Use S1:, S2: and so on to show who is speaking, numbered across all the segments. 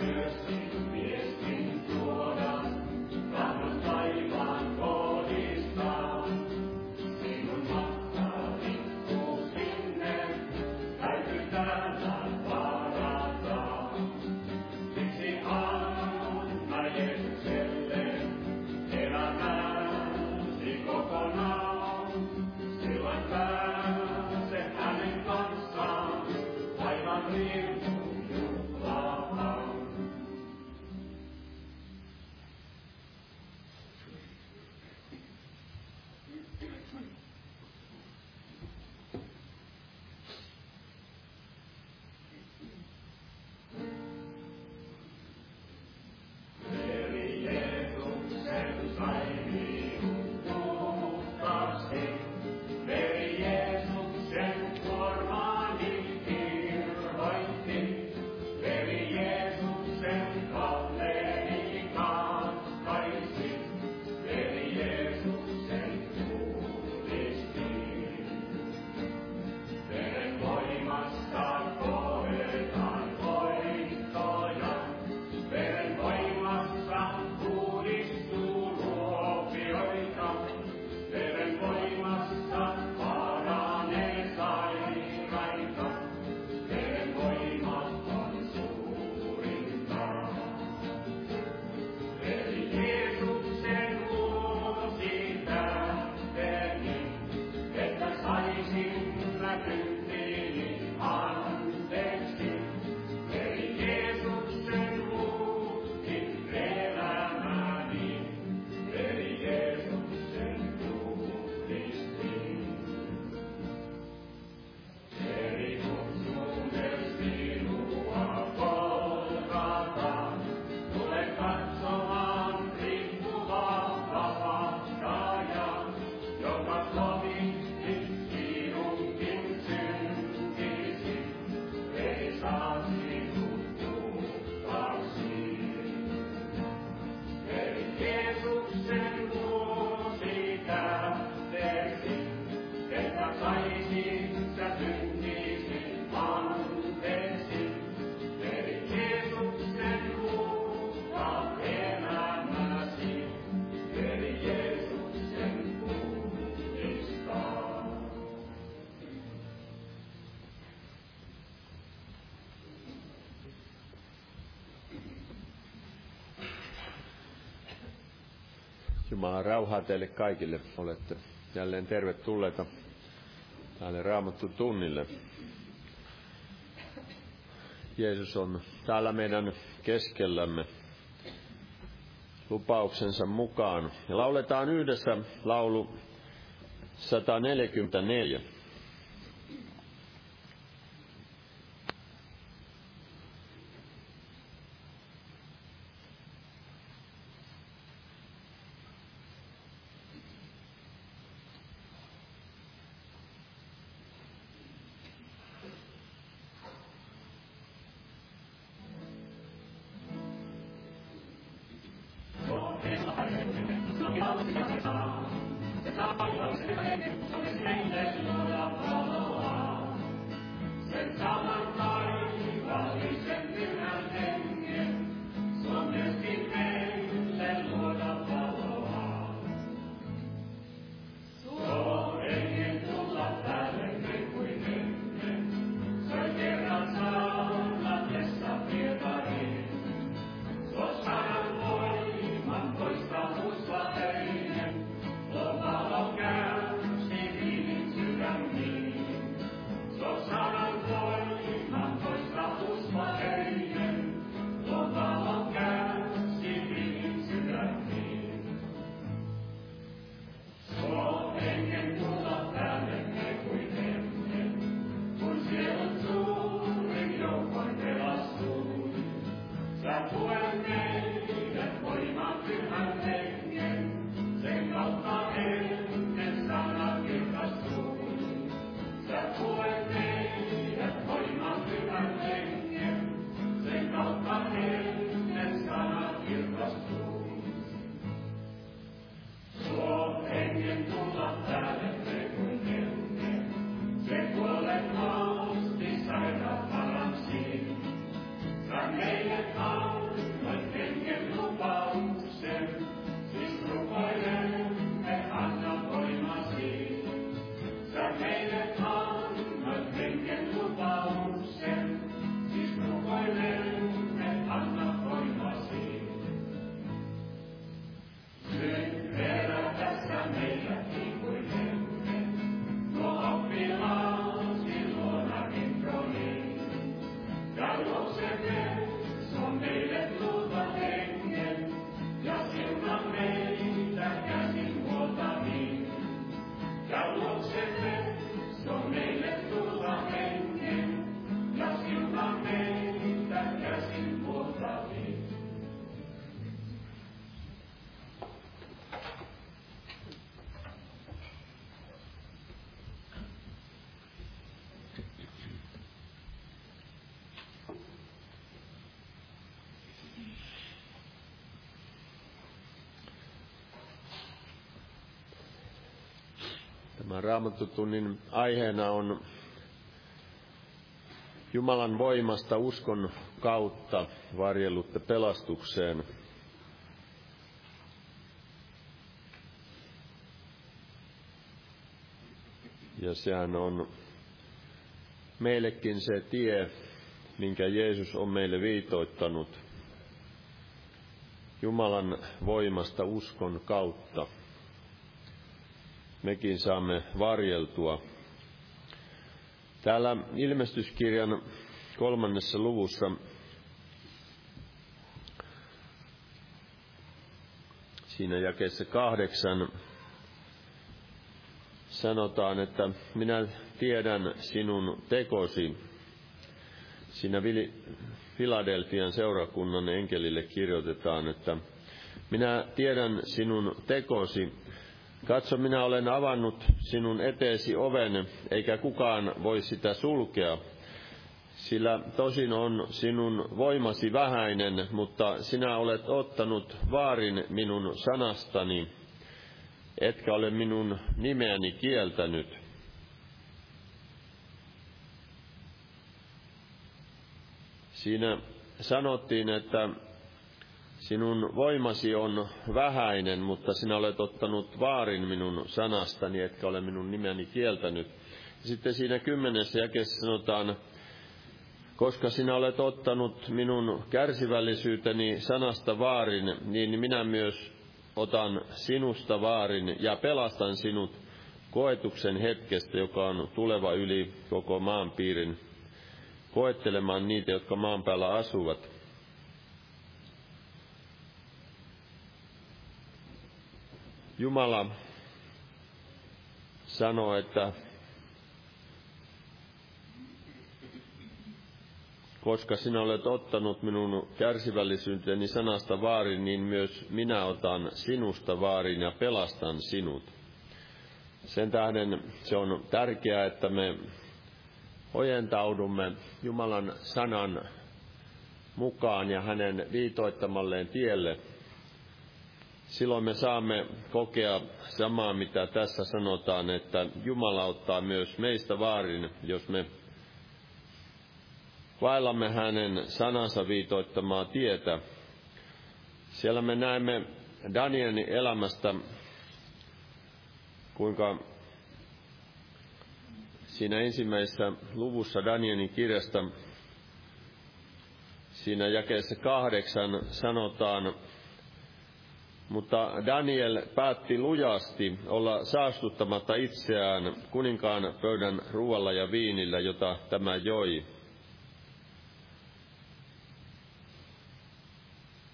S1: Yes. Jumalan rauhaa teille kaikille. Olette jälleen tervetulleita tälle Raamattu tunnille. Jeesus on täällä meidän keskellämme lupauksensa mukaan. Ja lauletaan yhdessä laulu 144. Tämän raamattutunnin aiheena on Jumalan voimasta uskon kautta varjellutte pelastukseen. Ja sehän on meillekin se tie, minkä Jeesus on meille viitoittanut. Jumalan voimasta uskon kautta mekin saamme varjeltua. Täällä ilmestyskirjan kolmannessa luvussa siinä jakeessa kahdeksan sanotaan, että minä tiedän sinun tekosi. Siinä Filadelfian seurakunnan enkelille kirjoitetaan, että minä tiedän sinun tekosi, Katso, minä olen avannut sinun eteesi oven, eikä kukaan voi sitä sulkea. Sillä tosin on sinun voimasi vähäinen, mutta sinä olet ottanut vaarin minun sanastani, etkä ole minun nimeäni kieltänyt. Siinä sanottiin, että Sinun voimasi on vähäinen, mutta sinä olet ottanut vaarin minun sanastani, etkä ole minun nimeni kieltänyt. Sitten siinä kymmenessä jakessa sanotaan, koska sinä olet ottanut minun kärsivällisyyteni sanasta vaarin, niin minä myös
S2: otan sinusta vaarin ja pelastan sinut koetuksen hetkestä, joka on tuleva yli koko maanpiirin, koettelemaan niitä, jotka maan päällä asuvat. Jumala sanoo, että koska sinä olet ottanut minun kärsivällisyyteni sanasta vaarin, niin myös minä otan sinusta vaarin ja pelastan sinut. Sen tähden se on tärkeää, että me ojentaudumme Jumalan sanan mukaan ja hänen viitoittamalleen tielle. Silloin me saamme kokea samaa, mitä tässä sanotaan, että Jumala ottaa myös meistä vaarin, jos me vaellamme hänen sanansa viitoittamaa tietä. Siellä me näemme Danielin elämästä, kuinka siinä ensimmäisessä luvussa Danielin kirjasta, siinä jakeessa kahdeksan sanotaan, mutta Daniel päätti lujasti olla saastuttamatta itseään kuninkaan pöydän ruoalla ja viinillä, jota tämä joi.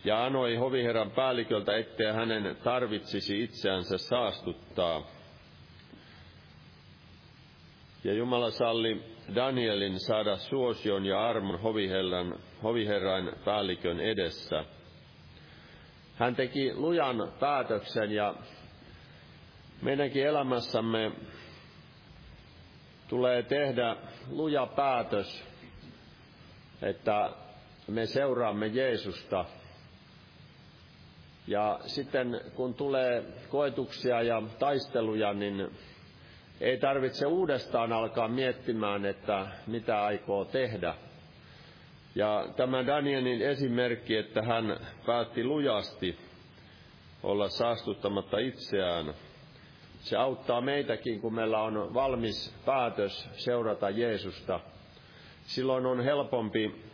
S2: ja anoi hoviherran päälliköltä, ettei hänen tarvitsisi itseänsä saastuttaa. Ja Jumala salli Danielin saada suosion ja armon hoviherran, hoviherran päällikön edessä. Hän teki lujan päätöksen ja meidänkin elämässämme tulee tehdä luja päätös, että me seuraamme Jeesusta ja sitten kun tulee koetuksia ja taisteluja, niin ei tarvitse uudestaan alkaa miettimään, että mitä aikoo tehdä. Ja tämä Danielin esimerkki, että hän päätti lujasti olla saastuttamatta itseään, se auttaa meitäkin, kun meillä on valmis päätös seurata Jeesusta. Silloin on helpompi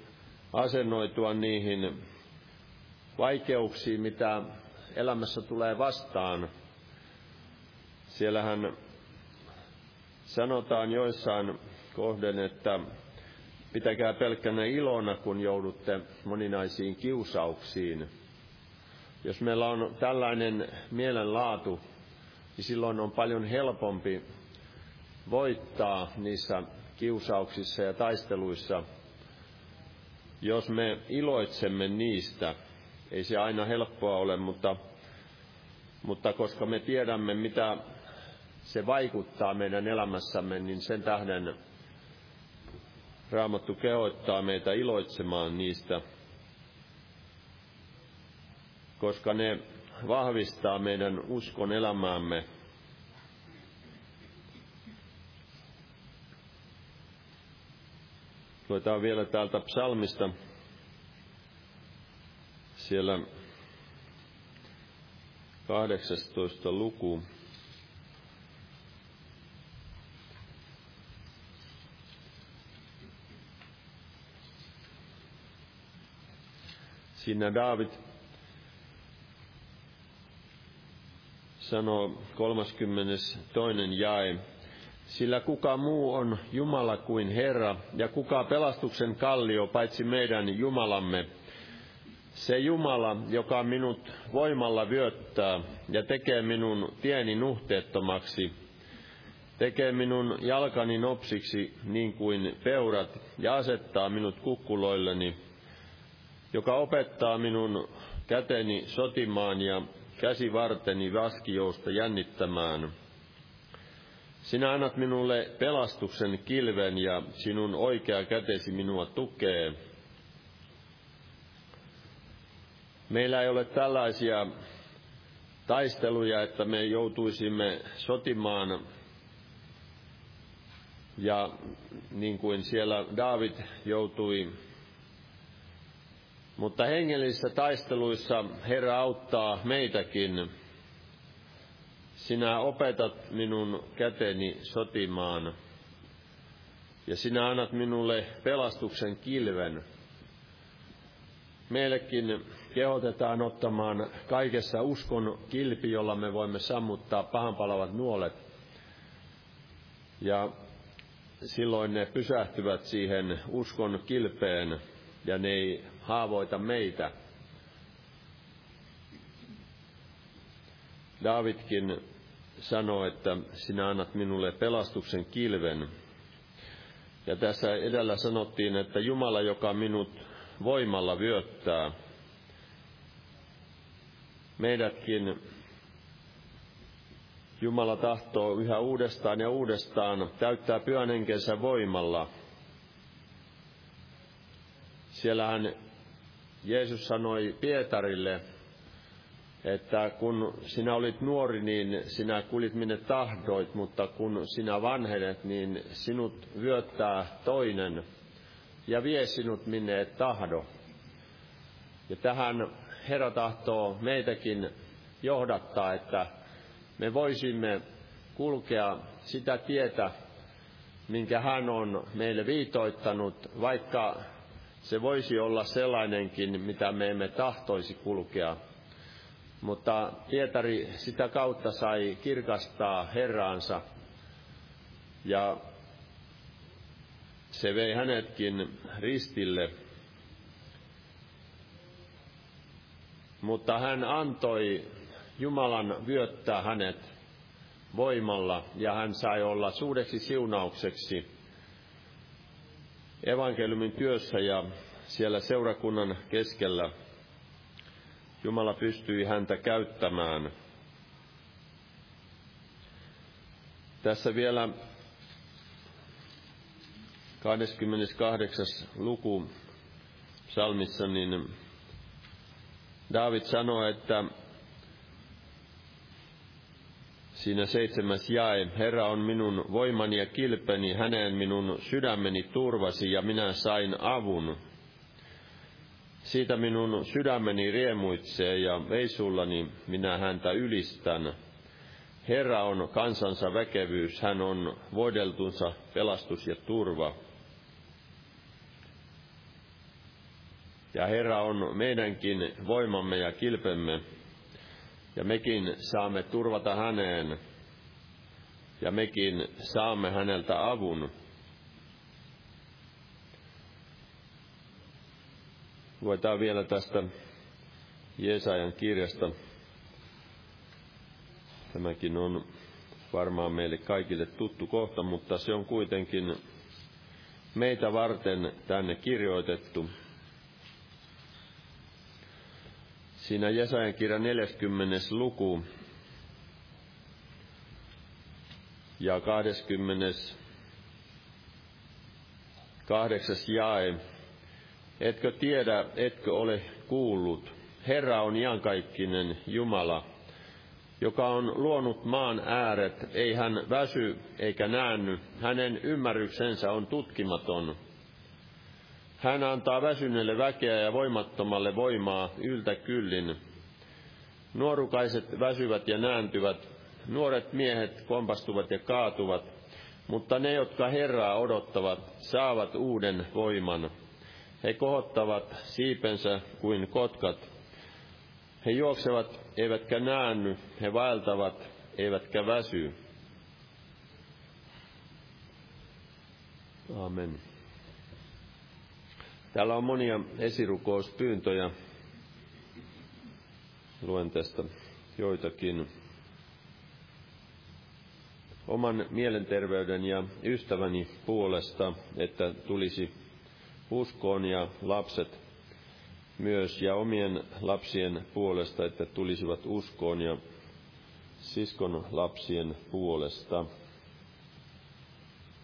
S2: asennoitua niihin vaikeuksiin, mitä elämässä tulee vastaan. Siellähän sanotaan joissain kohden, että pitäkää pelkkänä ilona, kun joudutte moninaisiin kiusauksiin. Jos meillä on tällainen mielenlaatu, niin silloin on paljon helpompi voittaa niissä kiusauksissa ja taisteluissa, jos me iloitsemme niistä ei se aina helppoa ole, mutta, mutta koska me tiedämme, mitä se vaikuttaa meidän elämässämme, niin sen tähden Raamattu kehottaa meitä iloitsemaan niistä, koska ne vahvistaa meidän uskon elämäämme. Luetaan vielä täältä psalmista siellä 18 luku. Siinä David sanoo 32. jae, sillä kuka muu on Jumala kuin Herra, ja kuka pelastuksen kallio paitsi meidän Jumalamme, se Jumala, joka minut voimalla vyöttää ja tekee minun tieni nuhteettomaksi, tekee minun jalkani nopsiksi niin kuin peurat ja asettaa minut kukkuloilleni, joka opettaa minun käteni sotimaan ja käsivarteni vaskijousta jännittämään. Sinä annat minulle pelastuksen kilven ja sinun oikea kätesi minua tukee. Meillä ei ole tällaisia taisteluja, että me joutuisimme sotimaan ja niin kuin siellä David joutui. Mutta hengellisissä taisteluissa Herra auttaa meitäkin. Sinä opetat minun käteni sotimaan ja sinä annat minulle pelastuksen kilven. meillekin kehotetaan ottamaan kaikessa uskon kilpi, jolla me voimme sammuttaa pahanpalavat nuolet. Ja silloin ne pysähtyvät siihen uskon kilpeen ja ne ei haavoita meitä. Davidkin sanoi, että sinä annat minulle pelastuksen kilven. Ja tässä edellä sanottiin, että Jumala, joka minut voimalla vyöttää, meidätkin Jumala tahtoo yhä uudestaan ja uudestaan täyttää pyhän henkensä voimalla. Siellähän Jeesus sanoi Pietarille, että kun sinä olit nuori, niin sinä kulit minne tahdoit, mutta kun sinä vanhenet, niin sinut vyöttää toinen ja vie sinut minne et tahdo. Ja tähän Herra tahtoo meitäkin johdattaa, että me voisimme kulkea sitä tietä, minkä hän on meille viitoittanut, vaikka se voisi olla sellainenkin, mitä me emme tahtoisi kulkea. Mutta Pietari sitä kautta sai kirkastaa Herraansa ja se vei hänetkin ristille. Mutta hän antoi Jumalan vyöttää hänet voimalla ja hän sai olla suureksi siunaukseksi evankeliumin työssä ja siellä seurakunnan keskellä Jumala pystyi häntä käyttämään. Tässä vielä 28. luku psalmissa, niin David sanoi, että siinä seitsemäs jae, Herra on minun voimani ja kilpeni, häneen minun sydämeni turvasi ja minä sain avun. Siitä minun sydämeni riemuitsee ja veisullani minä häntä ylistän. Herra on kansansa väkevyys, hän on voideltunsa pelastus ja turva. Ja Herra on meidänkin voimamme ja kilpemme, ja mekin saamme turvata häneen, ja mekin saamme häneltä avun. Luetaan vielä tästä Jesajan kirjasta. Tämäkin on varmaan meille kaikille tuttu kohta, mutta se on kuitenkin meitä varten tänne kirjoitettu. Siinä Jesajan kirjan 40. luku ja 28. jae. Etkö tiedä, etkö ole kuullut? Herra on iankaikkinen Jumala, joka on luonut maan ääret, ei hän väsy eikä näänny, hänen ymmärryksensä on tutkimaton. Hän antaa väsyneelle väkeä ja voimattomalle voimaa yltä kyllin. Nuorukaiset väsyvät ja nääntyvät, nuoret miehet kompastuvat ja kaatuvat, mutta ne, jotka Herraa odottavat, saavat uuden voiman. He kohottavat siipensä kuin kotkat. He juoksevat eivätkä näänny, he vaeltavat eivätkä väsy. Amen. Täällä on monia esirukouspyyntöjä. Luen tästä joitakin. Oman mielenterveyden ja ystäväni puolesta, että tulisi uskoon ja lapset myös ja omien lapsien puolesta, että tulisivat uskoon ja siskon lapsien puolesta.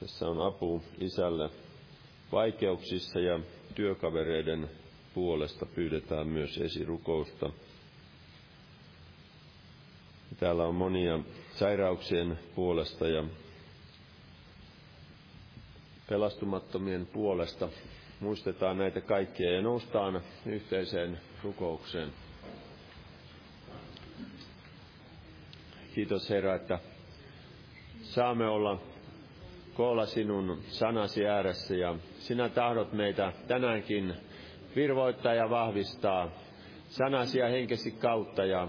S2: Tässä on apu isälle vaikeuksissa ja työkavereiden puolesta pyydetään myös esirukousta. Täällä on monia sairauksien puolesta ja pelastumattomien puolesta. Muistetaan näitä kaikkia ja noustaan yhteiseen rukoukseen. Kiitos Herra, että saamme olla koolla sinun sanasi ääressä ja sinä tahdot meitä tänäänkin virvoittaa ja vahvistaa sanasi ja henkesi kautta. Ja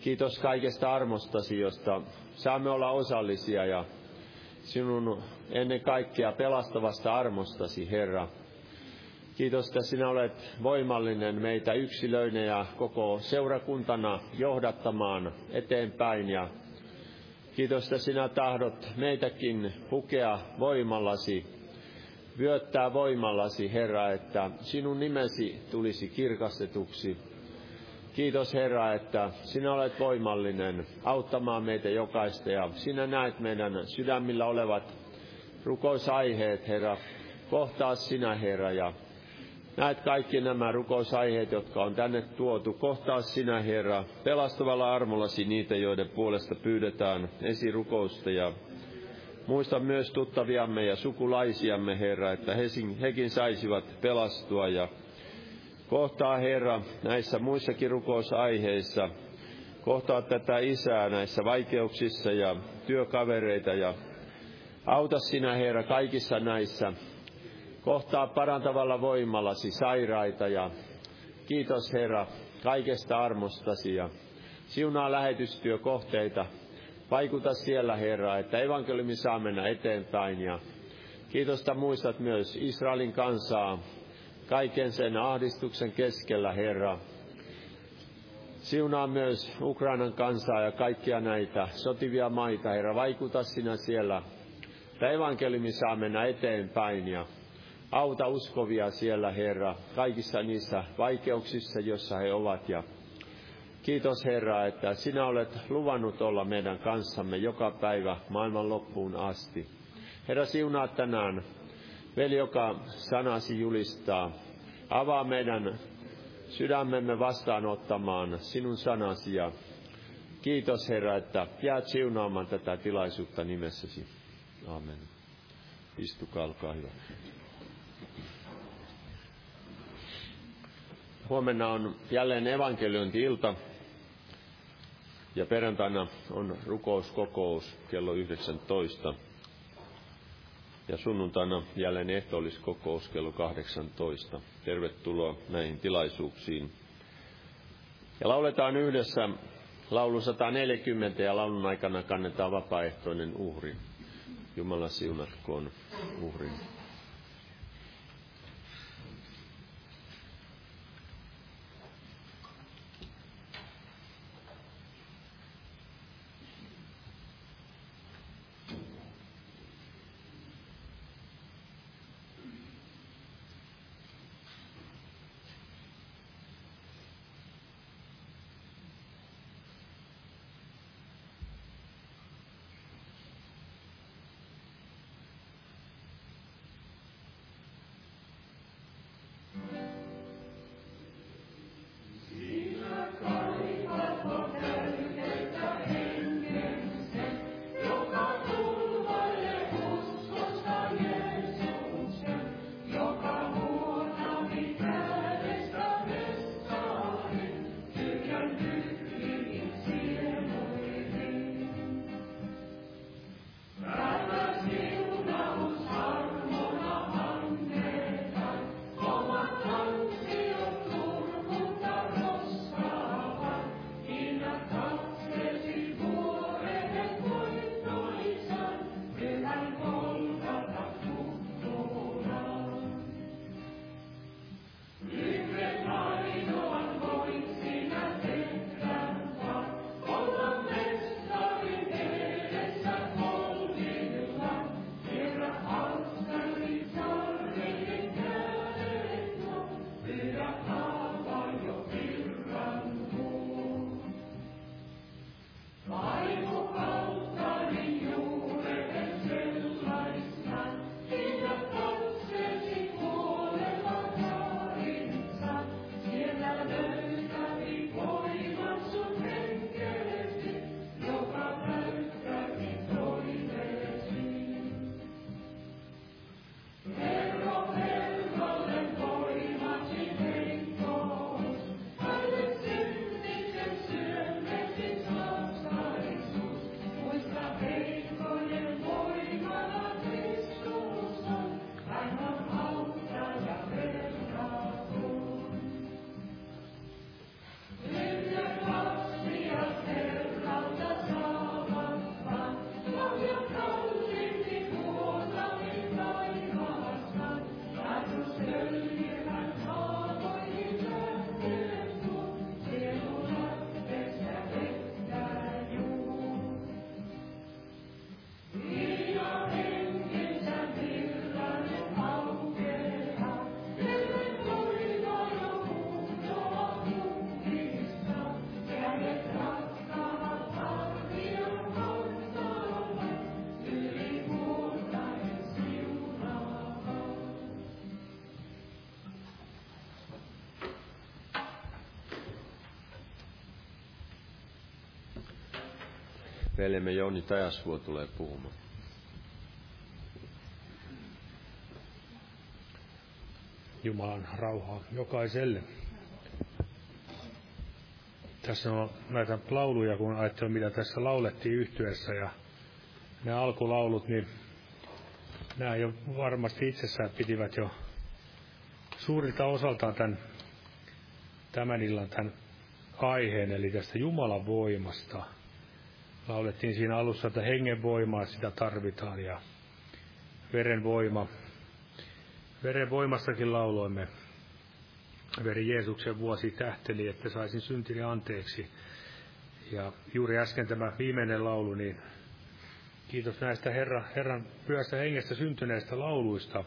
S2: kiitos kaikesta armostasi, josta saamme olla osallisia ja sinun ennen kaikkea pelastavasta armostasi, Herra. Kiitos, että sinä olet voimallinen meitä yksilöinä ja koko seurakuntana johdattamaan eteenpäin. Ja kiitos, että sinä tahdot meitäkin pukea voimallasi, vyöttää voimallasi, Herra, että sinun nimesi tulisi kirkastetuksi. Kiitos Herra, että sinä olet voimallinen auttamaan meitä jokaista ja sinä näet meidän sydämillä olevat rukousaiheet, Herra. Kohtaa sinä, Herra, ja Näet kaikki nämä rukousaiheet, jotka on tänne tuotu. Kohtaa sinä, Herra, pelastavalla armollasi niitä, joiden puolesta pyydetään esirukousta. Ja muista myös tuttaviamme ja sukulaisiamme, Herra, että hekin saisivat pelastua. Ja kohtaa, Herra, näissä muissakin rukousaiheissa. Kohtaa tätä isää näissä vaikeuksissa ja työkavereita ja auta sinä, Herra, kaikissa näissä kohtaa parantavalla voimallasi sairaita ja kiitos Herra kaikesta armostasi ja siunaa lähetystyökohteita. Vaikuta siellä Herra, että evankeliumi saa mennä eteenpäin ja kiitosta muistat myös Israelin kansaa kaiken sen ahdistuksen keskellä Herra. Siunaa myös Ukrainan kansaa ja kaikkia näitä sotivia maita, Herra. Vaikuta sinä siellä, että evankeliumi saa mennä eteenpäin ja Auta uskovia siellä, Herra, kaikissa niissä vaikeuksissa, joissa he ovat. Ja kiitos, Herra, että sinä olet luvannut olla meidän kanssamme joka päivä maailman loppuun asti. Herra, siunaa tänään veli, joka sanasi julistaa. Avaa meidän sydämemme vastaanottamaan sinun sanasi ja kiitos Herra, että jäät siunaamaan tätä tilaisuutta nimessäsi. Amen. Istukaa, olkaa hyvä. Huomenna on jälleen evankeliointi-ilta ja perjantaina on rukouskokous kello 19. Ja sunnuntaina jälleen ehtoolliskokous kello 18. Tervetuloa näihin tilaisuuksiin. Ja lauletaan yhdessä laulu 140 ja laulun aikana kannetaan vapaaehtoinen uhri. Jumala siunatkoon uhrin. Veljemme Jouni Tajasvuo tulee puhumaan.
S3: Jumalan rauhaa jokaiselle. Tässä on näitä lauluja, kun ajattelin, mitä tässä laulettiin yhtyessä ja ne alkulaulut, niin nämä jo varmasti itsessään pitivät jo suurilta osaltaan tämän, tämän illan tämän aiheen, eli tästä Jumalan voimasta. Laulettiin siinä alussa, että hengen voimaa sitä tarvitaan ja veren voima. Veren voimastakin lauloimme. Veri Jeesuksen vuosi tähteli, että saisin syntini anteeksi. Ja juuri äsken tämä viimeinen laulu, niin kiitos näistä Herra, Herran pyhästä hengestä syntyneistä lauluista.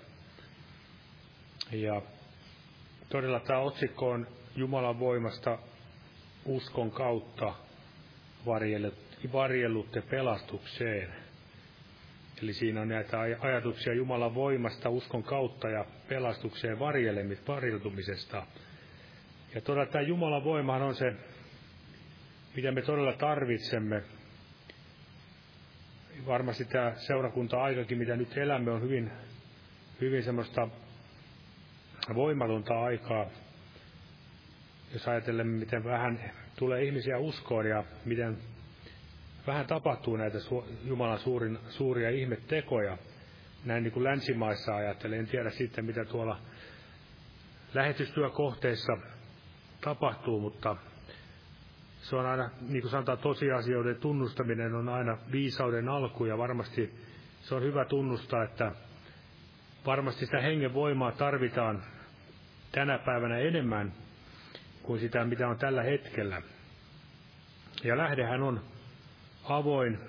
S3: Ja todella tämä otsikko on Jumalan voimasta uskon kautta varjellutte pelastukseen. Eli siinä on näitä ajatuksia Jumalan voimasta uskon kautta ja pelastukseen varjeltumisesta. Ja todella tämä Jumalan voimahan on se, mitä me todella tarvitsemme. Varmasti tämä seurakunta-aikakin, mitä nyt elämme, on hyvin, hyvin semmoista voimatonta aikaa jos ajatellemme, miten vähän tulee ihmisiä uskoon ja miten vähän tapahtuu näitä Jumalan suurin, suuria ihmettekoja, näin niin kuin länsimaissa ajattelen, en tiedä sitten mitä tuolla lähetystyökohteissa tapahtuu, mutta se on aina, niin kuin sanotaan, tosiasioiden tunnustaminen on aina viisauden alku ja varmasti se on hyvä tunnustaa, että varmasti sitä hengen voimaa tarvitaan tänä päivänä enemmän kuin sitä, mitä on tällä hetkellä. Ja lähdehän on avoin.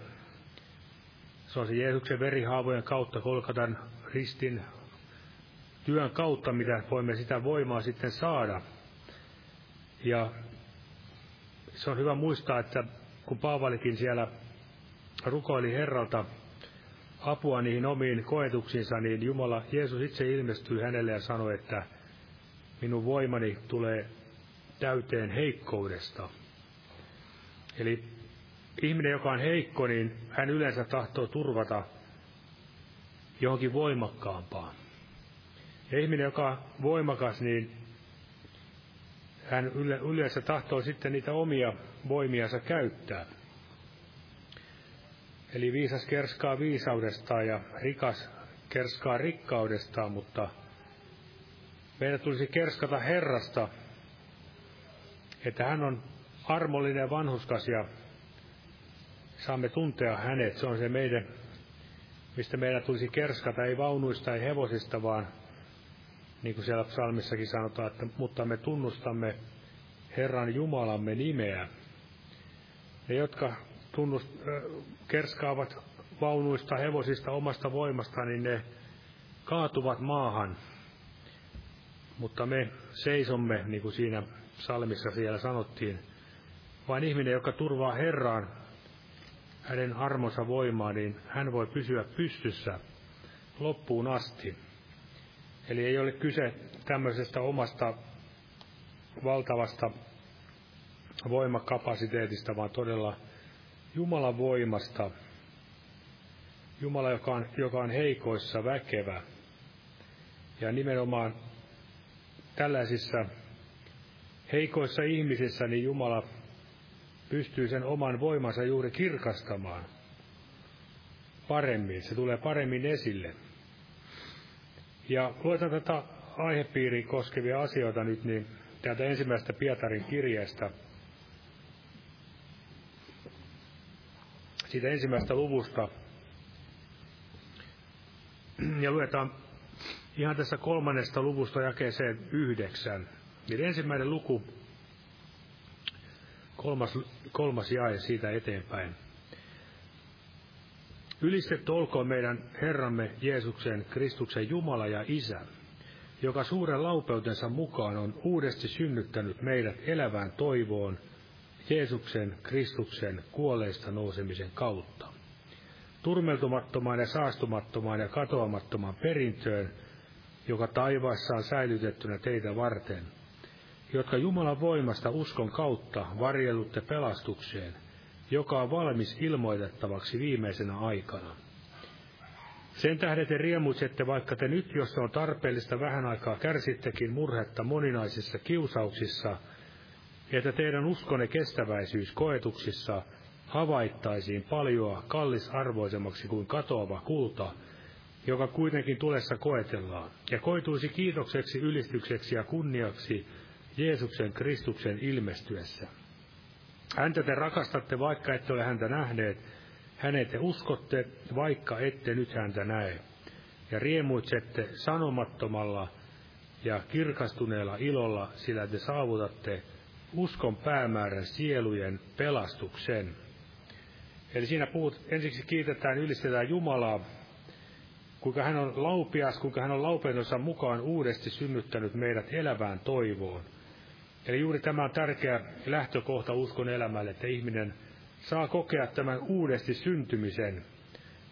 S3: Se on se Jeesuksen verihaavojen kautta, Kolkatan ristin työn kautta, mitä voimme sitä voimaa sitten saada. Ja se on hyvä muistaa, että kun Paavalikin siellä rukoili Herralta apua niihin omiin koetuksiinsa, niin Jumala, Jeesus itse ilmestyi hänelle ja sanoi, että minun voimani tulee täyteen heikkoudesta. Eli ihminen, joka on heikko, niin hän yleensä tahtoo turvata johonkin voimakkaampaan. Ja ihminen, joka on voimakas, niin hän yleensä tahtoo sitten niitä omia voimiansa käyttää. Eli viisas kerskaa viisaudestaan ja rikas kerskaa rikkaudestaan, mutta meidän tulisi kerskata Herrasta, että hän on armollinen vanhuskas ja saamme tuntea hänet. Se on se meidän, mistä meidän tulisi kerskata, ei vaunuista, ei hevosista, vaan niin kuin siellä psalmissakin sanotaan, että mutta me tunnustamme Herran Jumalamme nimeä. Ne, jotka tunnust, kerskaavat vaunuista, hevosista, omasta voimasta, niin ne kaatuvat maahan. Mutta me seisomme, niin kuin siinä psalmissa siellä sanottiin, vain ihminen, joka turvaa Herraan hänen armonsa voimaa, niin hän voi pysyä pystyssä loppuun asti. Eli ei ole kyse tämmöisestä omasta valtavasta voimakapasiteetista, vaan todella Jumalan voimasta. Jumala, joka on, joka on heikoissa väkevä. Ja nimenomaan tällaisissa heikoissa ihmisissä, niin Jumala pystyy sen oman voimansa juuri kirkastamaan paremmin. Se tulee paremmin esille. Ja luetaan tätä aihepiiri koskevia asioita nyt, niin täältä ensimmäistä Pietarin kirjeestä, siitä ensimmäistä luvusta. Ja luetaan ihan tässä kolmannesta luvusta jakeeseen yhdeksän. Niin ensimmäinen luku, kolmas, kolmas jae siitä eteenpäin. Ylistetty olkoon meidän Herramme Jeesuksen Kristuksen Jumala ja Isä, joka suuren laupeutensa mukaan on uudesti synnyttänyt meidät elävään toivoon Jeesuksen Kristuksen kuolleista nousemisen kautta. Turmeltumattomaan ja saastumattomaan ja katoamattomaan perintöön, joka taivaassa on säilytettynä teitä varten – jotka Jumalan voimasta uskon kautta varjelutte pelastukseen, joka on valmis ilmoitettavaksi viimeisenä aikana. Sen tähden te riemuitsette, vaikka te nyt, jos on tarpeellista, vähän aikaa kärsittekin murhetta moninaisissa kiusauksissa, että teidän uskonne kestäväisyys koetuksissa havaittaisiin paljoa kallisarvoisemmaksi kuin katoava kulta, joka kuitenkin tulessa koetellaan, ja koituisi kiitokseksi, ylistykseksi ja kunniaksi Jeesuksen Kristuksen ilmestyessä. Häntä te rakastatte, vaikka ette ole häntä nähneet, hänet te uskotte, vaikka ette nyt häntä näe, ja riemuitsette sanomattomalla ja kirkastuneella ilolla, sillä te saavutatte uskon päämäärän sielujen pelastuksen. Eli siinä puhut, ensiksi kiitetään, ylistetään Jumalaa, kuinka hän on laupias, kuinka hän on laupeensa mukaan uudesti synnyttänyt meidät elävään toivoon. Eli juuri tämä on tärkeä lähtökohta uskon elämälle, että ihminen saa kokea tämän uudesti syntymisen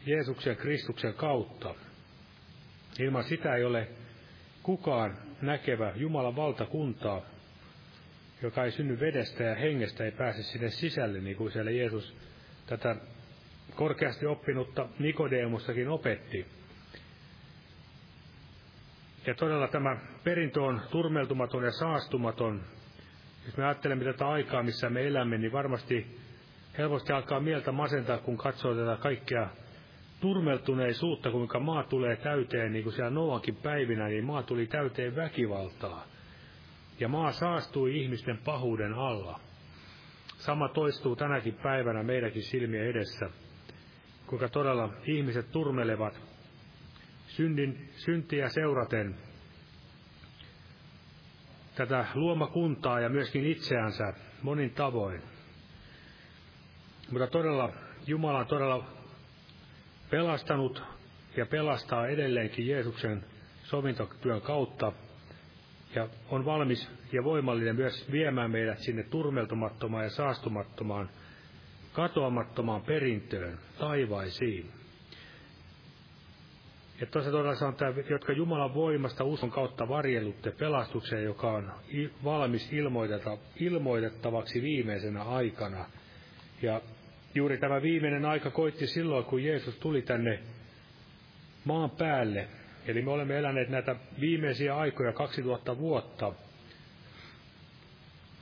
S3: Jeesuksen Kristuksen kautta. Ilman sitä ei ole kukaan näkevä Jumalan valtakuntaa, joka ei synny vedestä ja hengestä, ei pääse sinne sisälle, niin kuin siellä Jeesus tätä korkeasti oppinutta Nikodemussakin opetti. Ja todella tämä perintö on turmeltumaton ja saastumaton. Jos me ajattelemme tätä aikaa, missä me elämme, niin varmasti helposti alkaa mieltä masentaa, kun katsoo tätä kaikkea turmeltuneisuutta, kuinka maa tulee täyteen, niin kuin siellä Noankin päivinä, niin maa tuli täyteen väkivaltaa. Ja maa saastui ihmisten pahuuden alla. Sama toistuu tänäkin päivänä meidänkin silmien edessä, kuinka todella ihmiset turmelevat syntiä seuraten tätä luomakuntaa ja myöskin itseänsä monin tavoin. Mutta todella Jumala on todella pelastanut ja pelastaa edelleenkin Jeesuksen sovintotyön kautta ja on valmis ja voimallinen myös viemään meidät sinne turmeltumattomaan ja saastumattomaan, katoamattomaan perintöön, taivaisiin. Ja tuossa todella sanotaan, jotka Jumalan voimasta uskon kautta varjelutte pelastukseen, joka on valmis ilmoitettavaksi viimeisenä aikana. Ja juuri tämä viimeinen aika koitti silloin, kun Jeesus tuli tänne maan päälle. Eli me olemme eläneet näitä viimeisiä aikoja 2000 vuotta.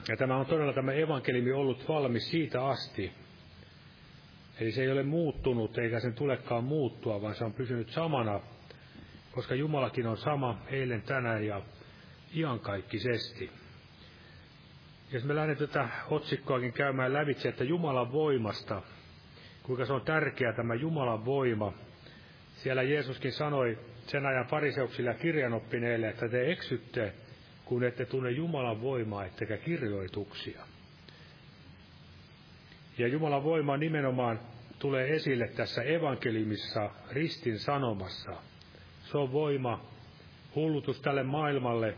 S3: Ja tämä on todella tämä evankelimi ollut valmis siitä asti. Eli se ei ole muuttunut, eikä sen tulekaan muuttua, vaan se on pysynyt samana, koska Jumalakin on sama eilen, tänään ja iankaikkisesti. Jos me lähdemme tätä otsikkoakin käymään lävitse, että Jumalan voimasta, kuinka se on tärkeä tämä Jumalan voima. Siellä Jeesuskin sanoi sen ajan fariseuksille ja kirjanoppineille, että te eksytte, kun ette tunne Jumalan voimaa ettekä kirjoituksia. Ja Jumalan voima nimenomaan tulee esille tässä evankelimissa ristin sanomassa. Se on voima, hullutus tälle maailmalle,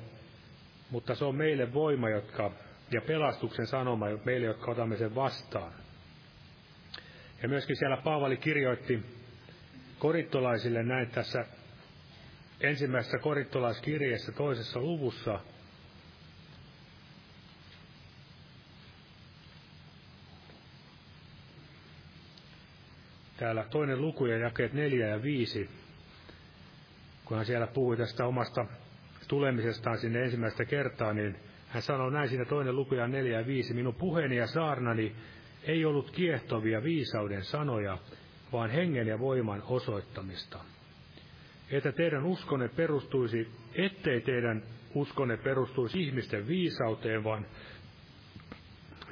S3: mutta se on meille voima, jotka ja pelastuksen sanoma meille, jotka otamme sen vastaan. Ja myöskin siellä Paavali kirjoitti korittolaisille näin tässä ensimmäisessä korittolaiskirjeessä toisessa luvussa, täällä toinen luku ja jakeet neljä ja viisi, kun hän siellä puhui tästä omasta tulemisestaan sinne ensimmäistä kertaa, niin hän sanoo näin siinä toinen luku ja neljä ja viisi, minun puheeni ja saarnani ei ollut kiehtovia viisauden sanoja, vaan hengen ja voiman osoittamista. Että teidän uskonne perustuisi, ettei teidän uskonne perustuisi ihmisten viisauteen, vaan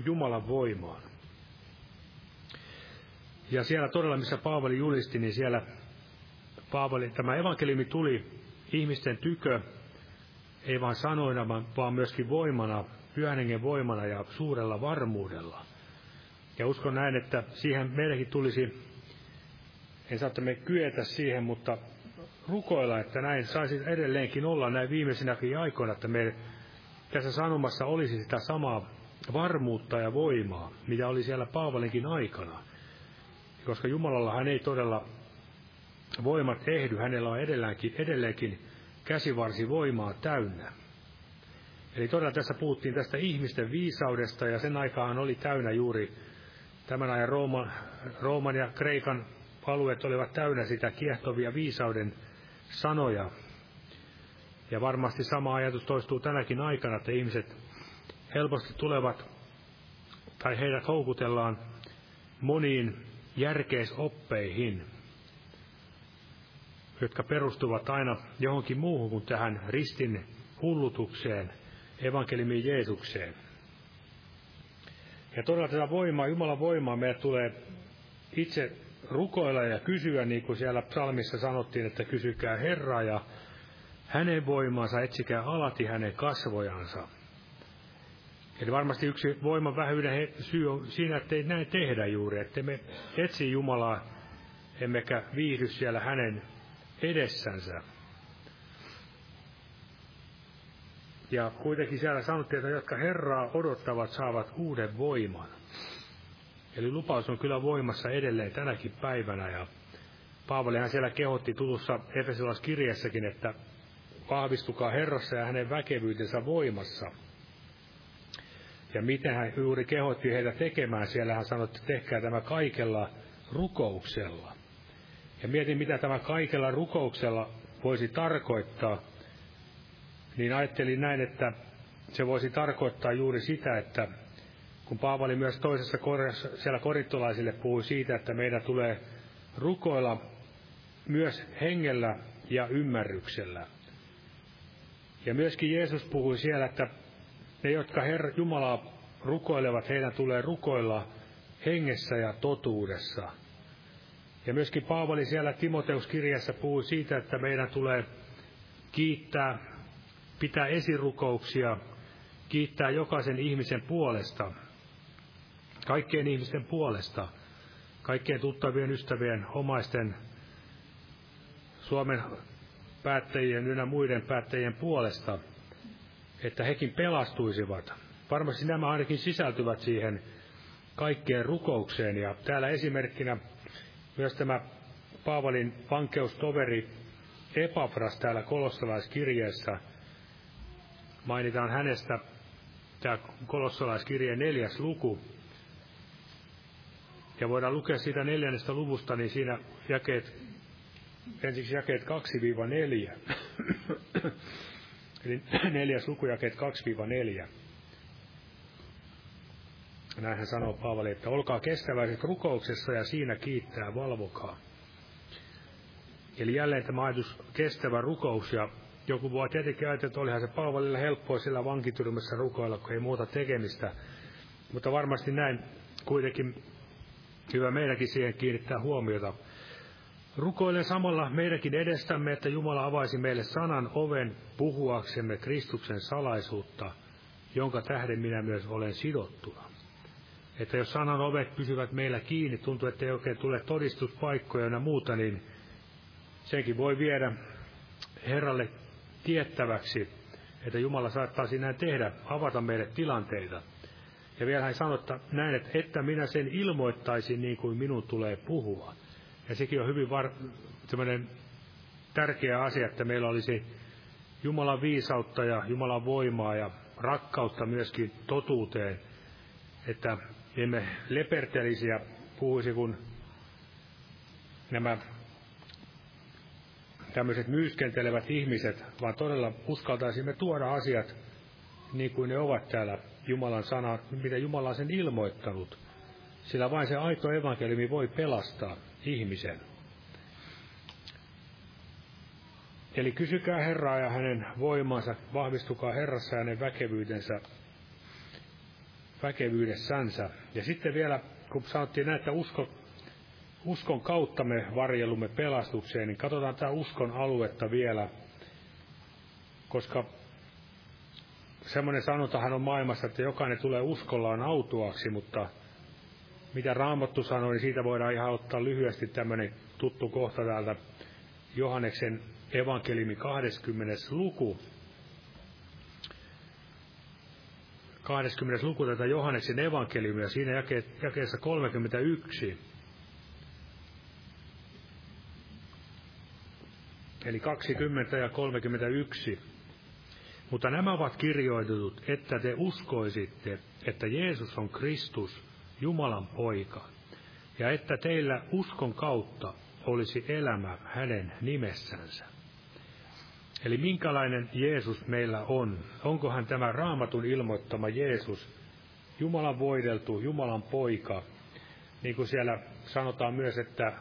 S3: Jumalan voimaan. Ja siellä todella, missä Paavali julisti, niin siellä Paavali, tämä evankeliumi tuli ihmisten tykö, ei vain sanoina, vaan myöskin voimana, pyhän voimana ja suurella varmuudella. Ja uskon näin, että siihen meidänkin tulisi, en saa, me kyetä siihen, mutta rukoilla, että näin saisi edelleenkin olla näin viimeisinäkin aikoina, että me tässä sanomassa olisi sitä samaa varmuutta ja voimaa, mitä oli siellä Paavalinkin aikana. Koska Jumalalla hän ei todella voimat ehdy, hänellä on edelleenkin, edelleenkin käsivarsi voimaa täynnä. Eli todella tässä puhuttiin tästä ihmisten viisaudesta ja sen aikaan oli täynnä juuri tämän ajan Rooman, Rooman ja Kreikan alueet olivat täynnä sitä kiehtovia viisauden sanoja. Ja varmasti sama ajatus toistuu tänäkin aikana, että ihmiset helposti tulevat, tai heidät houkutellaan moniin järkeisoppeihin, jotka perustuvat aina johonkin muuhun kuin tähän ristin hullutukseen, evankeliumin Jeesukseen. Ja todella tätä voimaa, Jumalan voimaa meidän tulee itse rukoilla ja kysyä, niin kuin siellä psalmissa sanottiin, että kysykää Herraa ja hänen voimansa, etsikää alati hänen kasvojansa. Eli varmasti yksi voiman vähyyden syy on siinä, että ei näin tehdä juuri, että me etsi Jumalaa, emmekä viihdy siellä hänen edessänsä. Ja kuitenkin siellä sanottiin, että jotka Herraa odottavat, saavat uuden voiman. Eli lupaus on kyllä voimassa edelleen tänäkin päivänä. Ja Paavalihan siellä kehotti tutussa Efesolaiskirjassakin, että vahvistukaa Herrassa ja hänen väkevyytensä voimassa. Ja miten hän juuri kehotti heitä tekemään, siellä hän sanoi, että tehkää tämä kaikella rukouksella. Ja mietin, mitä tämä kaikella rukouksella voisi tarkoittaa. Niin ajattelin näin, että se voisi tarkoittaa juuri sitä, että kun Paavali myös toisessa korjassa, siellä korittolaisille puhui siitä, että meidän tulee rukoilla myös hengellä ja ymmärryksellä. Ja myöskin Jeesus puhui siellä, että ne, jotka Herra Jumalaa rukoilevat, heidän tulee rukoilla hengessä ja totuudessa. Ja myöskin Paavali siellä Timoteuskirjassa puhui siitä, että meidän tulee kiittää, pitää esirukouksia, kiittää jokaisen ihmisen puolesta, kaikkien ihmisten puolesta, kaikkien tuttavien, ystävien, omaisten, Suomen päättäjien ynnä muiden päättäjien puolesta, että hekin pelastuisivat. Varmasti nämä ainakin sisältyvät siihen kaikkeen rukoukseen. Ja täällä esimerkkinä myös tämä Paavalin vankeustoveri Epafras täällä kolossalaiskirjeessä. Mainitaan hänestä tämä kolossalaiskirjeen neljäs luku. Ja voidaan lukea siitä neljännestä luvusta, niin siinä jakeet, ensiksi jakeet 2-4. Eli neljäs luku, jakeet 2-4. Näin hän sanoo Paavali, että olkaa kestäväiset rukouksessa ja siinä kiittää, valvokaa. Eli jälleen tämä ajatus kestävä rukous ja joku voi tietenkin ajatella, että olihan se Paavalille helppoa sillä vankityrmässä rukoilla, kun ei muuta tekemistä. Mutta varmasti näin kuitenkin hyvä meidänkin siihen kiinnittää huomiota. Rukoilen samalla meidänkin edestämme, että Jumala avaisi meille sanan oven puhuaksemme Kristuksen salaisuutta, jonka tähden minä myös olen sidottuna. Että jos sanan ovet pysyvät meillä kiinni, tuntuu, että ei oikein tule todistuspaikkoja ja muuta, niin senkin voi viedä Herralle tiettäväksi, että Jumala saattaa sinä tehdä, avata meille tilanteita. Ja vielä hän sanoi, että näin, että, että minä sen ilmoittaisin niin kuin minun tulee puhua. Ja sekin on hyvin var, tärkeä asia, että meillä olisi Jumalan viisautta ja Jumalan voimaa ja rakkautta myöskin totuuteen, että emme lepertelisi ja puhuisi, kun nämä tämmöiset myyskentelevät ihmiset, vaan todella uskaltaisimme tuoda asiat niin kuin ne ovat täällä Jumalan sana, mitä Jumala on sen ilmoittanut. Sillä vain se aito evankeliumi voi pelastaa ihmisen. Eli kysykää Herraa ja hänen voimansa, vahvistukaa Herrassa ja hänen väkevyytensä, väkevyydessänsä. Ja sitten vielä, kun sanottiin näin, että usko, uskon kautta me varjelumme pelastukseen, niin katsotaan tämä uskon aluetta vielä, koska semmoinen sanotahan on maailmassa, että jokainen tulee uskollaan autuaksi, mutta mitä Raamattu sanoi, niin siitä voidaan ihan ottaa lyhyesti tämmöinen tuttu kohta täältä Johanneksen evankeliumi 20. luku. 20. luku tätä Johanneksen evankeliumia, siinä jake, jakeessa 31. Eli 20 ja 31. Mutta nämä ovat kirjoitetut, että te uskoisitte, että Jeesus on Kristus, Jumalan poika, ja että teillä uskon kautta olisi elämä hänen nimessänsä. Eli minkälainen Jeesus meillä on? Onko hän tämä raamatun ilmoittama Jeesus, Jumalan voideltu, Jumalan poika, niin kuin siellä sanotaan myös, että,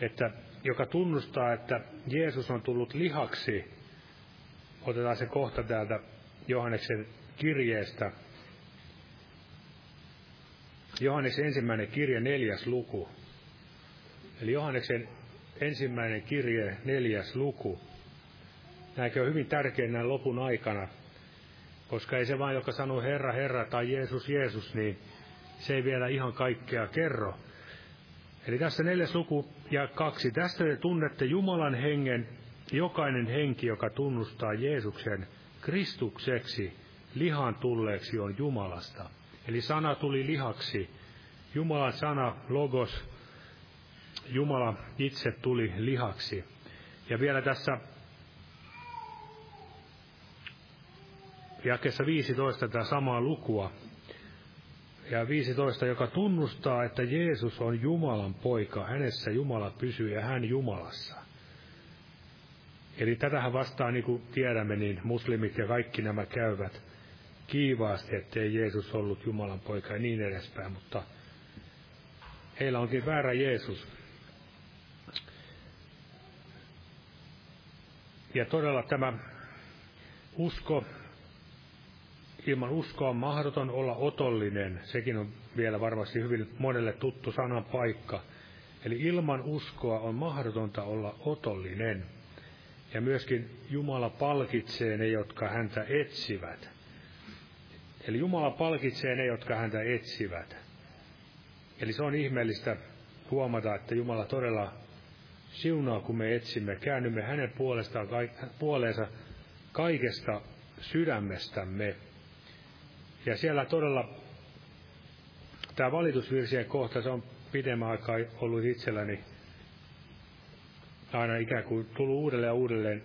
S3: että joka tunnustaa, että Jeesus on tullut lihaksi. Otetaan se kohta täältä Johanneksen kirjeestä. Johanneksen ensimmäinen kirje, neljäs luku. Eli Johanneksen ensimmäinen kirje, neljäs luku. Nämäkin on hyvin tärkeä näin lopun aikana, koska ei se vain, joka sanoo Herra, Herra tai Jeesus, Jeesus, niin se ei vielä ihan kaikkea kerro. Eli tässä neljäs luku ja kaksi. Tästä te tunnette Jumalan hengen, jokainen henki, joka tunnustaa Jeesuksen Kristukseksi, lihan tulleeksi on Jumalasta. Eli sana tuli lihaksi. Jumalan sana, logos, Jumala itse tuli lihaksi. Ja vielä tässä jakessa 15 tämä samaa lukua. Ja 15, joka tunnustaa, että Jeesus on Jumalan poika, hänessä Jumala pysyy ja hän Jumalassa. Eli tätähän vastaan, niin kuin tiedämme, niin muslimit ja kaikki nämä käyvät kiivaasti, ettei Jeesus ollut Jumalan poika ja niin edespäin, mutta heillä onkin väärä Jeesus. Ja todella tämä usko ilman uskoa on mahdoton olla otollinen. Sekin on vielä varmasti hyvin monelle tuttu sanan paikka. Eli ilman uskoa on mahdotonta olla otollinen. Ja myöskin Jumala palkitsee ne, jotka häntä etsivät. Eli Jumala palkitsee ne, jotka häntä etsivät. Eli se on ihmeellistä huomata, että Jumala todella siunaa, kun me etsimme, käännymme hänen puolestaan, puoleensa kaikesta sydämestämme. Ja siellä todella tämä valitusvirsien kohta, se on pidemmän aikaa ollut itselläni aina ikään kuin tullut uudelleen ja uudelleen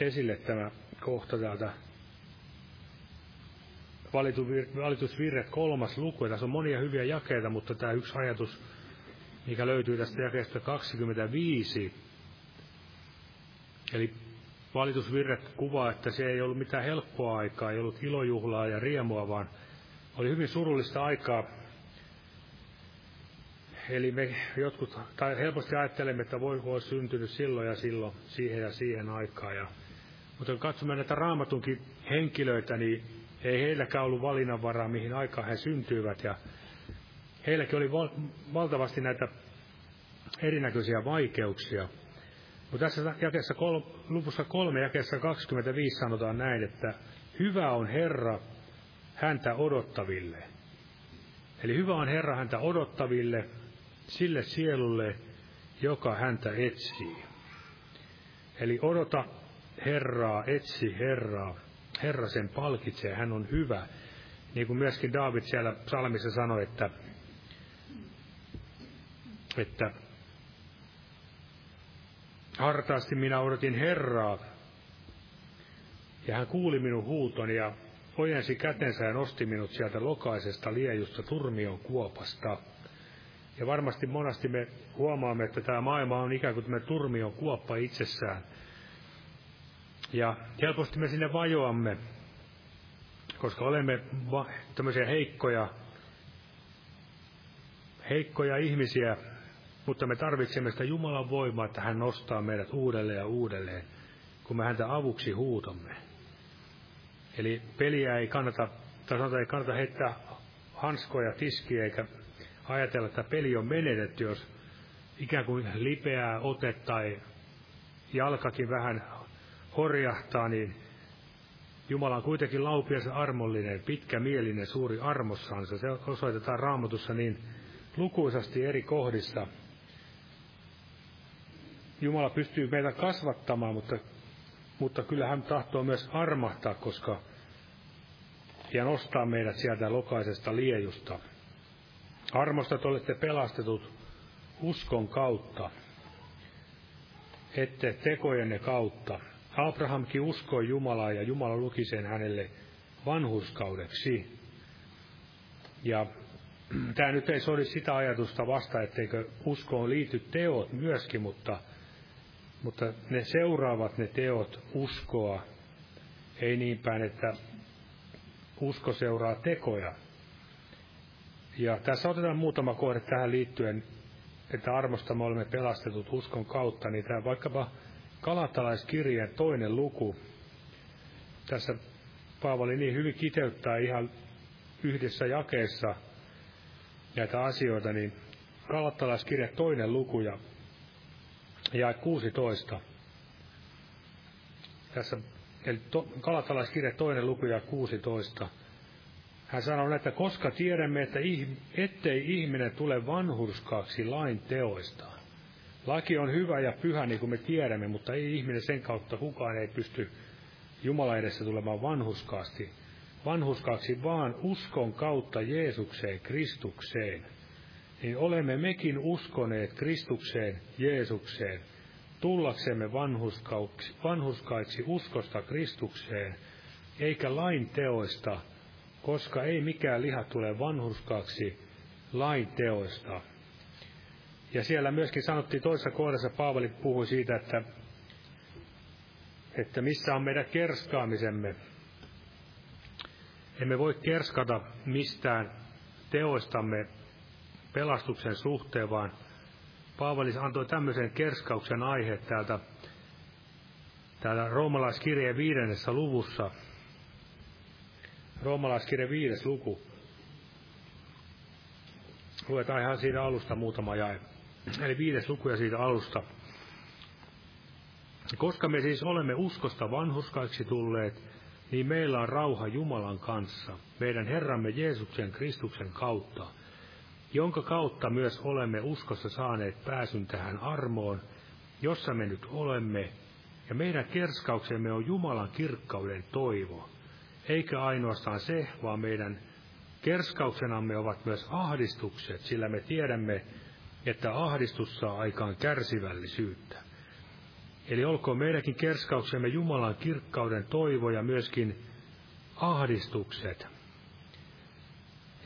S3: esille tämä kohta täältä valitusvirret kolmas luku. Ja tässä on monia hyviä jakeita, mutta tämä yksi ajatus, mikä löytyy tästä jakeesta 25, eli valitusvirret kuvaa, että se ei ollut mitään helppoa aikaa, ei ollut ilojuhlaa ja riemua, vaan oli hyvin surullista aikaa. Eli me jotkut, tai helposti ajattelemme, että voi olla syntynyt silloin ja silloin, siihen ja siihen aikaan. Ja, mutta kun katsomme näitä raamatunkin henkilöitä, niin ei heilläkään ollut valinnanvaraa, mihin aikaan he syntyivät. Ja heilläkin oli val- valtavasti näitä erinäköisiä vaikeuksia. Mutta tässä jakessa kol, luvussa kolme jakessa 25 sanotaan näin, että hyvä on Herra häntä odottaville. Eli hyvä on Herra häntä odottaville, sille sielulle, joka häntä etsii. Eli odota Herraa, etsi Herraa. Herra sen palkitsee, hän on hyvä. Niin kuin myöskin David siellä psalmissa sanoi, että, että Hartaasti minä odotin Herraa, ja hän kuuli minun huutoni ja ojensi kätensä ja nosti minut sieltä lokaisesta liejusta turmion kuopasta. Ja varmasti monasti me huomaamme, että tämä maailma on ikään kuin tämä turmion kuoppa itsessään. Ja helposti me sinne vajoamme, koska olemme va- tämmöisiä heikkoja, heikkoja ihmisiä, mutta me tarvitsemme sitä Jumalan voimaa, että hän nostaa meidät uudelleen ja uudelleen, kun me häntä avuksi huutamme. Eli peliä ei kannata, tai sanotaan, ei kannata heittää hanskoja tiskiä, eikä ajatella, että peli on menetetty, jos ikään kuin lipeää ote tai jalkakin vähän horjahtaa, niin Jumala on kuitenkin laupias armollinen, pitkämielinen, suuri armossansa. Se osoitetaan raamatussa niin lukuisasti eri kohdissa. Jumala pystyy meitä kasvattamaan, mutta, mutta kyllä hän tahtoo myös armahtaa, koska ja nostaa meidät sieltä lokaisesta liejusta. Armosta te olette pelastetut uskon kautta, ette tekojenne kautta. Abrahamkin uskoi Jumalaa ja Jumala luki sen hänelle vanhuskaudeksi. Ja tämä nyt ei soidi sitä ajatusta vasta, etteikö uskoon liity teot myöskin, mutta, mutta ne seuraavat ne teot uskoa. Ei niin päin, että usko seuraa tekoja. Ja tässä otetaan muutama kohde tähän liittyen, että armosta me olemme pelastetut uskon kautta, niin tämä vaikkapa Kalatalaiskirjeen toinen luku. Tässä Paavali niin hyvin kiteyttää ihan yhdessä jakeessa näitä asioita, niin Kalattalaiskirja toinen luku ja ja 16. Tässä, eli to, Kalatalaiskirja toinen luku ja 16. Hän sanoo, että koska tiedämme, että ettei ihminen tule vanhurskaaksi lain teoista. Laki on hyvä ja pyhä, niin kuin me tiedämme, mutta ei ihminen sen kautta kukaan ei pysty Jumala edessä tulemaan vanhuskaasti, vanhuskaaksi, vaan uskon kautta Jeesukseen, Kristukseen. Niin olemme mekin uskoneet Kristukseen, Jeesukseen, tullaksemme vanhuskaiksi uskosta Kristukseen, eikä lain teoista, koska ei mikään liha tule vanhurskaaksi lain teoista. Ja siellä myöskin sanottiin toisessa kohdassa, Paavali puhui siitä, että, että missä on meidän kerskaamisemme. Emme voi kerskata mistään teoistamme pelastuksen suhteen, vaan Paavali antoi tämmöisen kerskauksen aihe täältä, täällä roomalaiskirjeen viidennessä luvussa, Roomalaiskirja viides luku. Luetaan ihan siitä alusta muutama jae. Eli viides luku ja siitä alusta. Koska me siis olemme uskosta vanhuskaiksi tulleet, niin meillä on rauha Jumalan kanssa, meidän Herramme Jeesuksen Kristuksen kautta, jonka kautta myös olemme uskossa saaneet pääsyn tähän armoon, jossa me nyt olemme, ja meidän kerskauksemme on Jumalan kirkkauden toivo, eikä ainoastaan se, vaan meidän kerskauksenamme ovat myös ahdistukset, sillä me tiedämme, että ahdistus saa aikaan kärsivällisyyttä. Eli olkoon meidänkin kerskauksemme Jumalan kirkkauden toivo ja myöskin ahdistukset.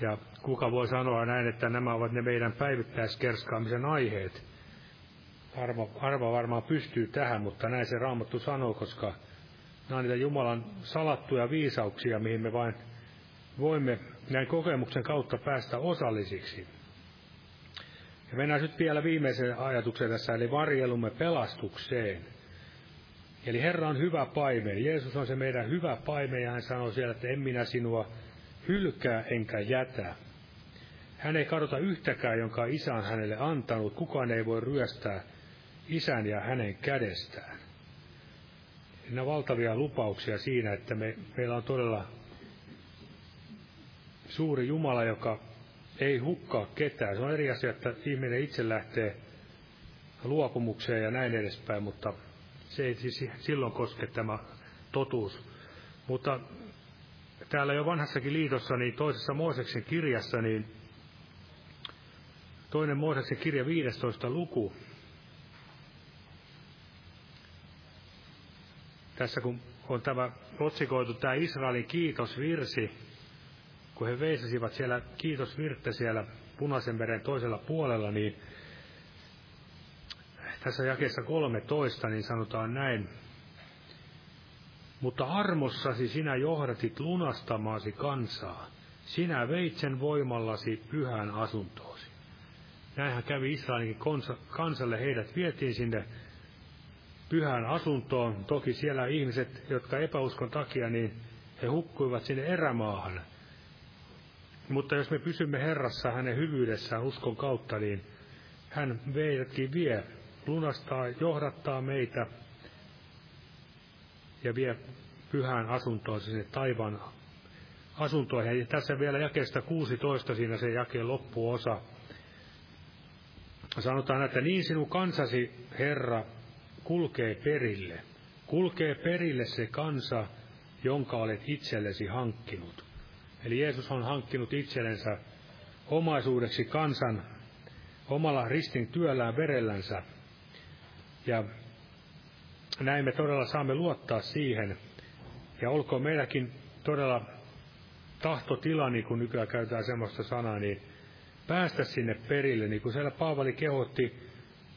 S3: Ja kuka voi sanoa näin, että nämä ovat ne meidän päivittäiskerskaamisen aiheet. Arva, arva varmaan pystyy tähän, mutta näin se Raamattu sanoo, koska Nämä on niitä Jumalan salattuja viisauksia, mihin me vain voimme näin kokemuksen kautta päästä osallisiksi. Ja mennään nyt vielä viimeiseen ajatukseen tässä, eli varjelumme pelastukseen. Eli Herra on hyvä paime. Jeesus on se meidän hyvä paime, ja hän sanoo siellä, että en minä sinua hylkää enkä jätä. Hän ei kadota yhtäkään, jonka isä on hänelle antanut. Kukaan ei voi ryöstää isän ja hänen kädestään siinä valtavia lupauksia siinä, että me, meillä on todella suuri Jumala, joka ei hukkaa ketään. Se on eri asia, että ihminen itse lähtee luopumukseen ja näin edespäin, mutta se ei siis silloin koske tämä totuus. Mutta täällä jo vanhassakin liitossa, niin toisessa Mooseksen kirjassa, niin toinen Mooseksen kirja 15 luku, tässä kun on tämä otsikoitu tämä Israelin kiitosvirsi, kun he veisasivat siellä kiitosvirttä siellä punaisen meren toisella puolella, niin tässä jakeessa 13 niin sanotaan näin. Mutta armossasi sinä johdatit lunastamaasi kansaa. Sinä veit sen voimallasi pyhään asuntoosi. Näinhän kävi Israelin kansalle. Heidät vietiin sinne pyhään asuntoon. Toki siellä ihmiset, jotka epäuskon takia, niin he hukkuivat sinne erämaahan. Mutta jos me pysymme Herrassa hänen hyvyydessään uskon kautta, niin hän meidätkin vie, lunastaa, johdattaa meitä ja vie pyhään asuntoon sinne taivaan asuntoihin. Ja tässä vielä jakeesta 16 siinä se jakeen loppuosa. Sanotaan, että niin sinun kansasi, Herra, kulkee perille. Kulkee perille se kansa, jonka olet itsellesi hankkinut. Eli Jeesus on hankkinut itsellensä omaisuudeksi kansan omalla ristin työllään verellänsä. Ja näin me todella saamme luottaa siihen. Ja olkoon meilläkin todella tahtotila, niin kuin nykyään käytetään semmoista sanaa, niin päästä sinne perille, niin kuin siellä Paavali kehotti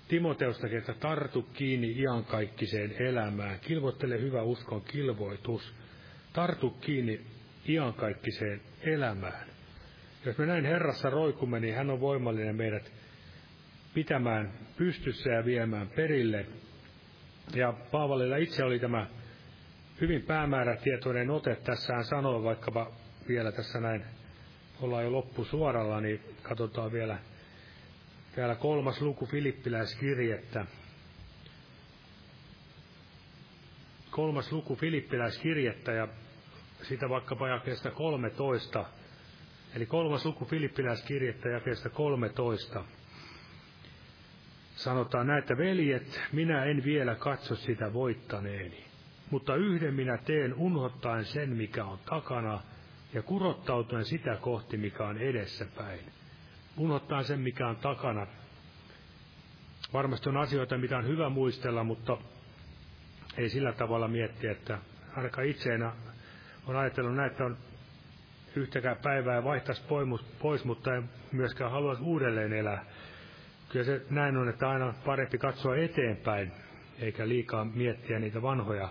S3: Timoteustakin, että tartu kiinni iankaikkiseen elämään, kilvoittele hyvä uskon kilvoitus, tartu kiinni iankaikkiseen elämään. Jos me näin Herrassa roikumme, niin hän on voimallinen meidät pitämään pystyssä ja viemään perille. Ja Paavalilla itse oli tämä hyvin päämäärätietoinen ote. Tässä hän sanoo vaikkapa vielä tässä näin, ollaan jo loppusuoralla, niin katsotaan vielä, vielä kolmas luku Filippiläiskirjettä. Kolmas luku Filippiläiskirjettä ja sitä vaikkapa jakeesta 13. Eli kolmas luku Filippiläiskirjettä jakeesta 13 sanotaan näitä veljet, minä en vielä katso sitä voittaneeni, mutta yhden minä teen unhottaen sen, mikä on takana, ja kurottautuen sitä kohti, mikä on edessäpäin. Unhottaen sen, mikä on takana. Varmasti on asioita, mitä on hyvä muistella, mutta ei sillä tavalla miettiä, että ainakaan itseenä on ajatellut näin, että on yhtäkään päivää vaihtaisi pois, mutta ei myöskään haluaisi uudelleen elää kyllä se näin on, että aina on parempi katsoa eteenpäin, eikä liikaa miettiä niitä vanhoja.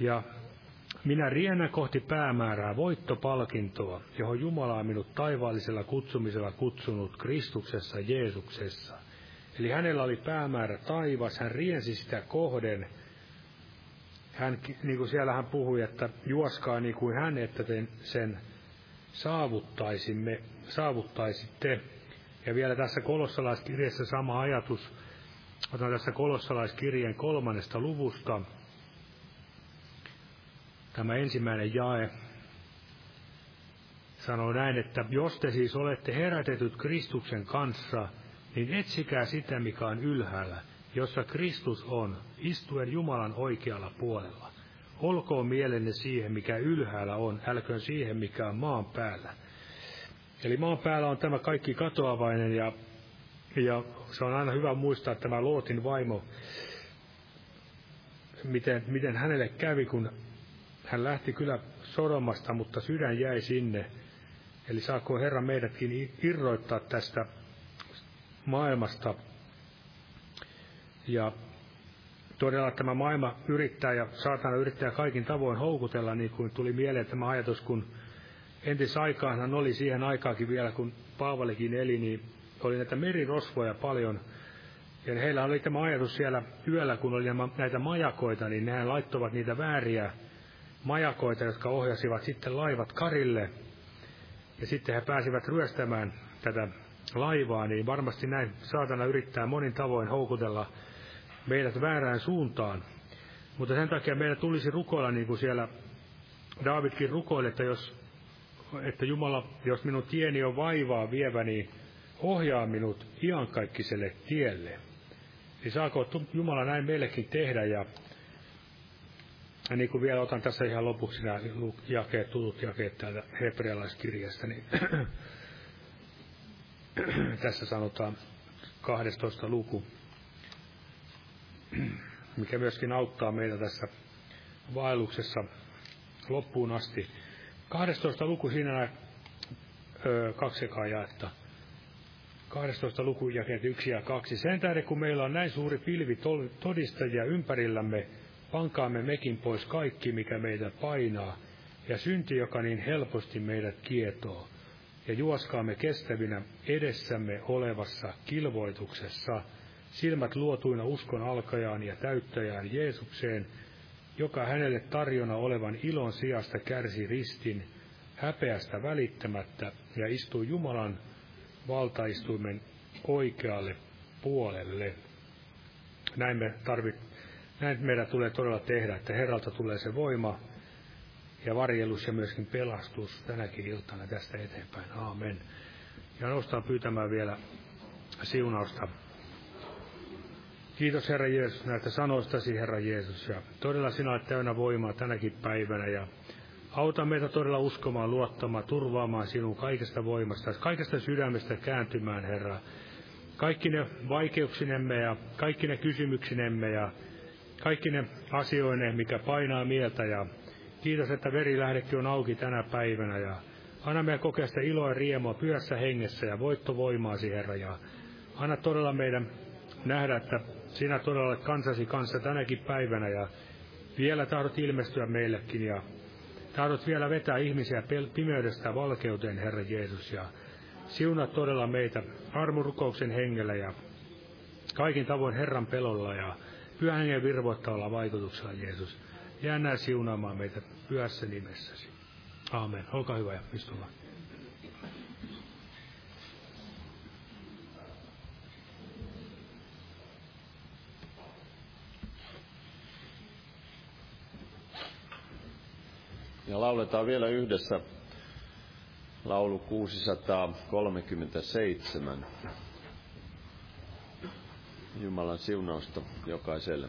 S3: Ja minä riennä kohti päämäärää voittopalkintoa, johon Jumala on minut taivaallisella kutsumisella kutsunut Kristuksessa Jeesuksessa. Eli hänellä oli päämäärä taivas, hän riensi sitä kohden. Hän, niin kuin siellä hän puhui, että juoskaa niin kuin hän, että te sen saavuttaisimme, saavuttaisitte. Ja vielä tässä kolossalaiskirjassa sama ajatus. Otan tässä kolossalaiskirjeen kolmannesta luvusta. Tämä ensimmäinen jae sanoo näin, että jos te siis olette herätetyt Kristuksen kanssa, niin etsikää sitä, mikä on ylhäällä, jossa Kristus on, istuen Jumalan oikealla puolella. Olkoon mielenne siihen, mikä ylhäällä on, älköön siihen, mikä on maan päällä. Eli maan päällä on tämä kaikki katoavainen ja, ja se on aina hyvä muistaa tämä Lootin vaimo, miten, miten hänelle kävi, kun hän lähti kyllä Sodomasta, mutta sydän jäi sinne. Eli saako Herra meidätkin irroittaa tästä maailmasta. Ja todella tämä maailma yrittää ja saatana yrittää kaikin tavoin houkutella, niin kuin tuli mieleen tämä ajatus, kun entisaikaanhan oli siihen aikaakin vielä, kun Paavalikin eli, niin oli näitä merirosvoja paljon. Ja heillä oli tämä ajatus siellä yöllä, kun oli näitä majakoita, niin nehän laittoivat niitä vääriä majakoita, jotka ohjasivat sitten laivat karille. Ja sitten he pääsivät ryöstämään tätä laivaa, niin varmasti näin saatana yrittää monin tavoin houkutella meidät väärään suuntaan. Mutta sen takia meidän tulisi rukoilla, niin kuin siellä Davidkin rukoili, että jos että Jumala, jos minun tieni on vaivaa vievä, niin ohjaa minut iankaikkiselle tielle. Niin saako Jumala näin meillekin tehdä ja, ja niin kuin vielä otan tässä ihan lopuksi nämä jakeet, tutut jakeet täältä hebrealaiskirjasta, niin tässä sanotaan 12 luku, mikä myöskin auttaa meitä tässä vaelluksessa loppuun asti. 12 luku siinä nämä kaksi jaetta. 12 luku jakeet 1 ja 2. Sen tähden, kun meillä on näin suuri pilvi todistajia ympärillämme, pankaamme mekin pois kaikki, mikä meitä painaa, ja synti, joka niin helposti meidät kietoo, ja juoskaamme kestävinä edessämme olevassa kilvoituksessa, silmät luotuina uskon alkajaan ja täyttäjään Jeesukseen, joka hänelle tarjona olevan ilon sijasta kärsi ristin, häpeästä välittämättä ja istui Jumalan valtaistuimen oikealle puolelle. Näin, me tarvit, näin meidän tulee todella tehdä, että Herralta tulee se voima ja varjelus ja myöskin pelastus tänäkin iltana tästä eteenpäin. Aamen. Ja noustaan pyytämään vielä siunausta Kiitos Herra Jeesus näistä sanoistasi, Herra Jeesus. Ja todella sinä olet täynnä voimaa tänäkin päivänä ja auta meitä todella uskomaan, luottamaan, turvaamaan sinun kaikesta voimasta, kaikesta sydämestä kääntymään, Herra. Kaikki ne vaikeuksinemme ja kaikki ne kysymyksinemme ja kaikki ne asioine, mikä painaa mieltä ja kiitos, että verilähdekin on auki tänä päivänä ja Anna meidän kokea sitä iloa ja riemua pyössä hengessä ja voittovoimaasi, Herra. Ja anna todella meidän nähdä, että sinä todella olet kansasi kanssa tänäkin päivänä ja vielä tahdot ilmestyä meillekin ja tahdot vielä vetää ihmisiä pimeydestä valkeuteen, Herra Jeesus. Ja siunaa todella meitä armurukouksen hengellä ja kaikin tavoin Herran pelolla ja pyhän hengen virvoittavalla vaikutuksella, Jeesus. Jää näin siunaamaan meitä pyhässä nimessäsi. Aamen. Olkaa hyvä ja istumaan.
S2: Ja lauletaan vielä yhdessä laulu 637. Jumalan siunausta jokaiselle.